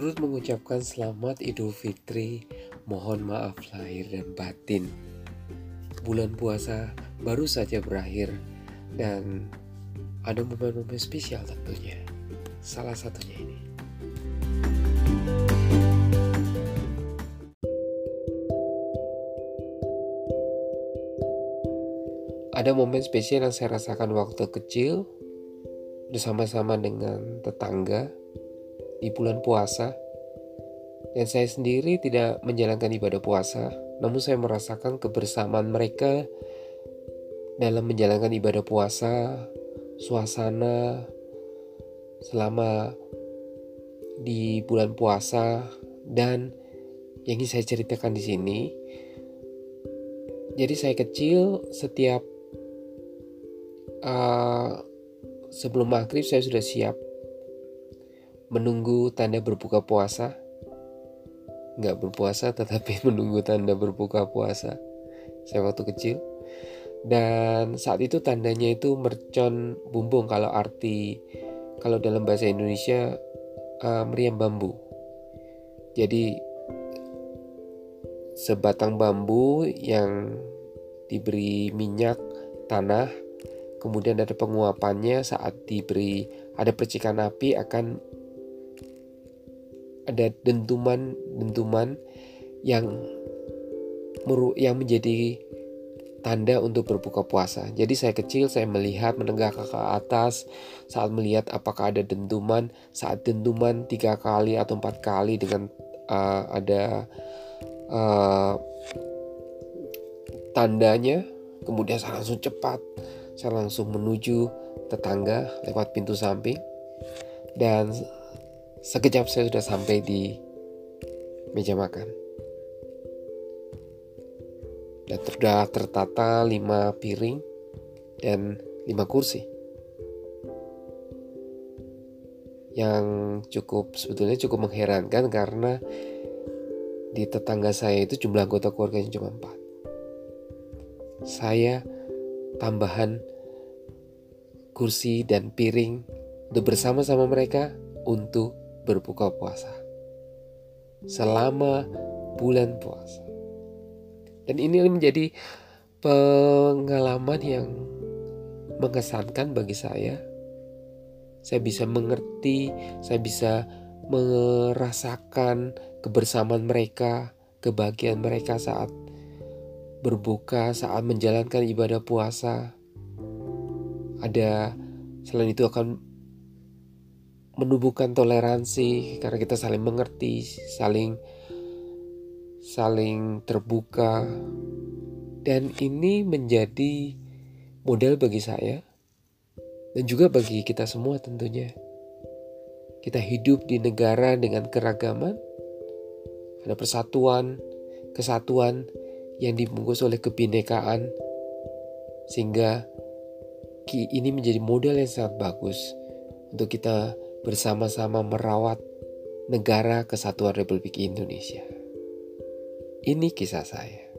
turut mengucapkan selamat Idul Fitri. Mohon maaf lahir dan batin. Bulan puasa baru saja berakhir dan ada momen-momen spesial tentunya. Salah satunya ini. Ada momen spesial yang saya rasakan waktu kecil bersama-sama dengan tetangga di bulan puasa. Dan saya sendiri tidak menjalankan ibadah puasa, namun saya merasakan kebersamaan mereka dalam menjalankan ibadah puasa, suasana selama di bulan puasa dan yang ingin saya ceritakan di sini. Jadi saya kecil setiap uh, sebelum maghrib saya sudah siap menunggu tanda berbuka puasa. Nggak berpuasa tetapi menunggu tanda berbuka puasa. Saya waktu kecil. Dan saat itu tandanya itu mercon bumbung kalau arti kalau dalam bahasa Indonesia uh, meriam bambu. Jadi sebatang bambu yang diberi minyak tanah kemudian ada penguapannya saat diberi ada percikan api akan ada dentuman-dentuman yang yang menjadi tanda untuk berbuka puasa. Jadi saya kecil saya melihat menenggak ke atas saat melihat apakah ada dentuman. Saat dentuman tiga kali atau empat kali dengan uh, ada uh, tandanya, kemudian saya langsung cepat, saya langsung menuju tetangga lewat pintu samping dan Sekejap saya sudah sampai di meja makan. Dan sudah tertata lima piring dan lima kursi. Yang cukup sebetulnya cukup mengherankan karena di tetangga saya itu jumlah anggota keluarganya cuma empat. Saya tambahan kursi dan piring untuk bersama-sama mereka untuk berbuka puasa selama bulan puasa. Dan ini menjadi pengalaman yang mengesankan bagi saya. Saya bisa mengerti, saya bisa merasakan kebersamaan mereka, kebahagiaan mereka saat berbuka, saat menjalankan ibadah puasa. Ada selain itu akan menumbuhkan toleransi karena kita saling mengerti, saling saling terbuka. Dan ini menjadi model bagi saya dan juga bagi kita semua tentunya. Kita hidup di negara dengan keragaman, ada persatuan, kesatuan yang dibungkus oleh kebinekaan sehingga ini menjadi model yang sangat bagus untuk kita bersama-sama merawat negara kesatuan Republik Indonesia. Ini kisah saya.